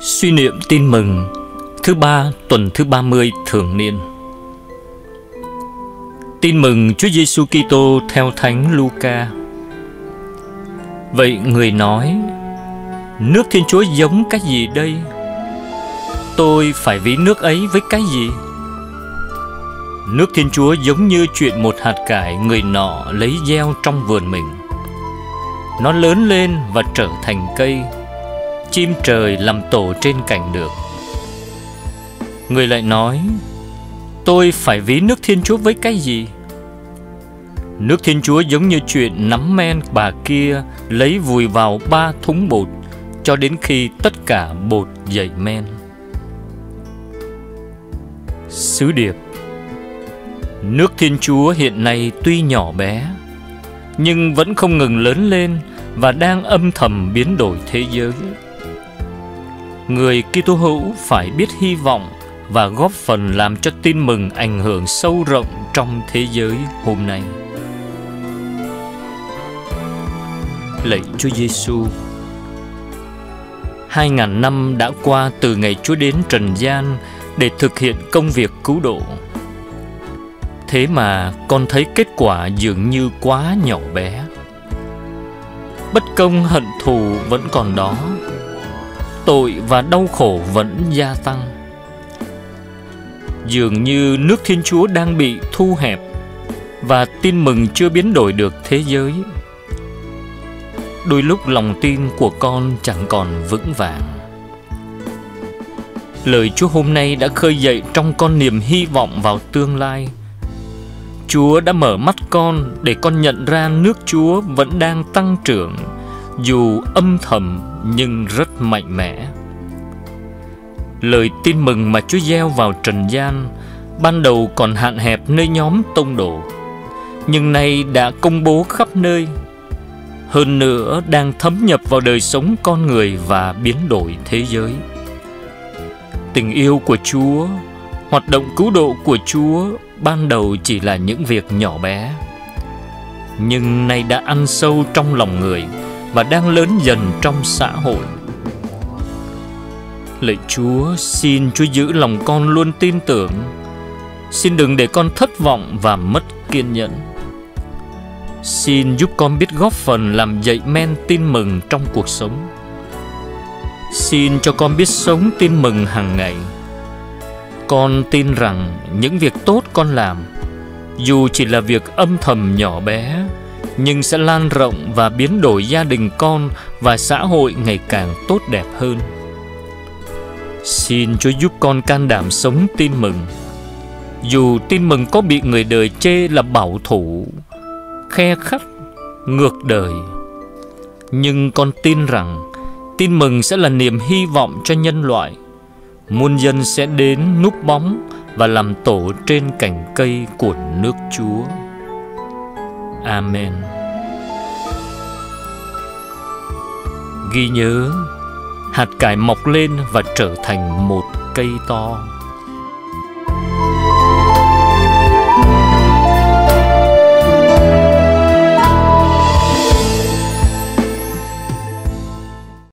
Suy niệm tin mừng Thứ ba tuần thứ 30 thường niên Tin mừng Chúa Giêsu Kitô theo Thánh Luca. Vậy người nói Nước Thiên Chúa giống cái gì đây? Tôi phải ví nước ấy với cái gì? Nước Thiên Chúa giống như chuyện một hạt cải người nọ lấy gieo trong vườn mình. Nó lớn lên và trở thành cây, chim trời làm tổ trên cành được. Người lại nói, tôi phải ví nước Thiên Chúa với cái gì? Nước Thiên Chúa giống như chuyện nắm men bà kia lấy vùi vào ba thúng bột cho đến khi tất cả bột dậy men. Sứ điệp Nước Thiên Chúa hiện nay tuy nhỏ bé nhưng vẫn không ngừng lớn lên và đang âm thầm biến đổi thế giới. Người Kitô hữu phải biết hy vọng và góp phần làm cho tin mừng ảnh hưởng sâu rộng trong thế giới hôm nay. Lạy Chúa Giêsu, hai ngàn năm đã qua từ ngày Chúa đến trần gian để thực hiện công việc cứu độ. Thế mà con thấy kết quả dường như quá nhỏ bé. Bất công hận thù vẫn còn đó, tội và đau khổ vẫn gia tăng. Dường như nước Thiên Chúa đang bị thu hẹp và tin mừng chưa biến đổi được thế giới. Đôi lúc lòng tin của con chẳng còn vững vàng. Lời Chúa hôm nay đã khơi dậy trong con niềm hy vọng vào tương lai. Chúa đã mở mắt con để con nhận ra nước Chúa vẫn đang tăng trưởng, dù âm thầm nhưng rất mạnh mẽ. Lời tin mừng mà Chúa gieo vào trần gian ban đầu còn hạn hẹp nơi nhóm tông đồ, nhưng nay đã công bố khắp nơi. Hơn nữa đang thấm nhập vào đời sống con người và biến đổi thế giới. Tình yêu của Chúa, hoạt động cứu độ của Chúa ban đầu chỉ là những việc nhỏ bé, nhưng nay đã ăn sâu trong lòng người và đang lớn dần trong xã hội Lạy Chúa, xin Chúa giữ lòng con luôn tin tưởng. Xin đừng để con thất vọng và mất kiên nhẫn. Xin giúp con biết góp phần làm dậy men tin mừng trong cuộc sống. Xin cho con biết sống tin mừng hàng ngày. Con tin rằng những việc tốt con làm, dù chỉ là việc âm thầm nhỏ bé, nhưng sẽ lan rộng và biến đổi gia đình con và xã hội ngày càng tốt đẹp hơn. Xin Chúa giúp con can đảm sống tin mừng. Dù tin mừng có bị người đời chê là bảo thủ, Khe khắc Ngược đời, Nhưng con tin rằng Tin mừng sẽ là niềm hy vọng cho nhân loại. Muôn dân sẽ đến núp bóng Và làm tổ trên cành cây của nước Chúa. Amen. Ghi nhớ hạt cải mọc lên và trở thành một cây to.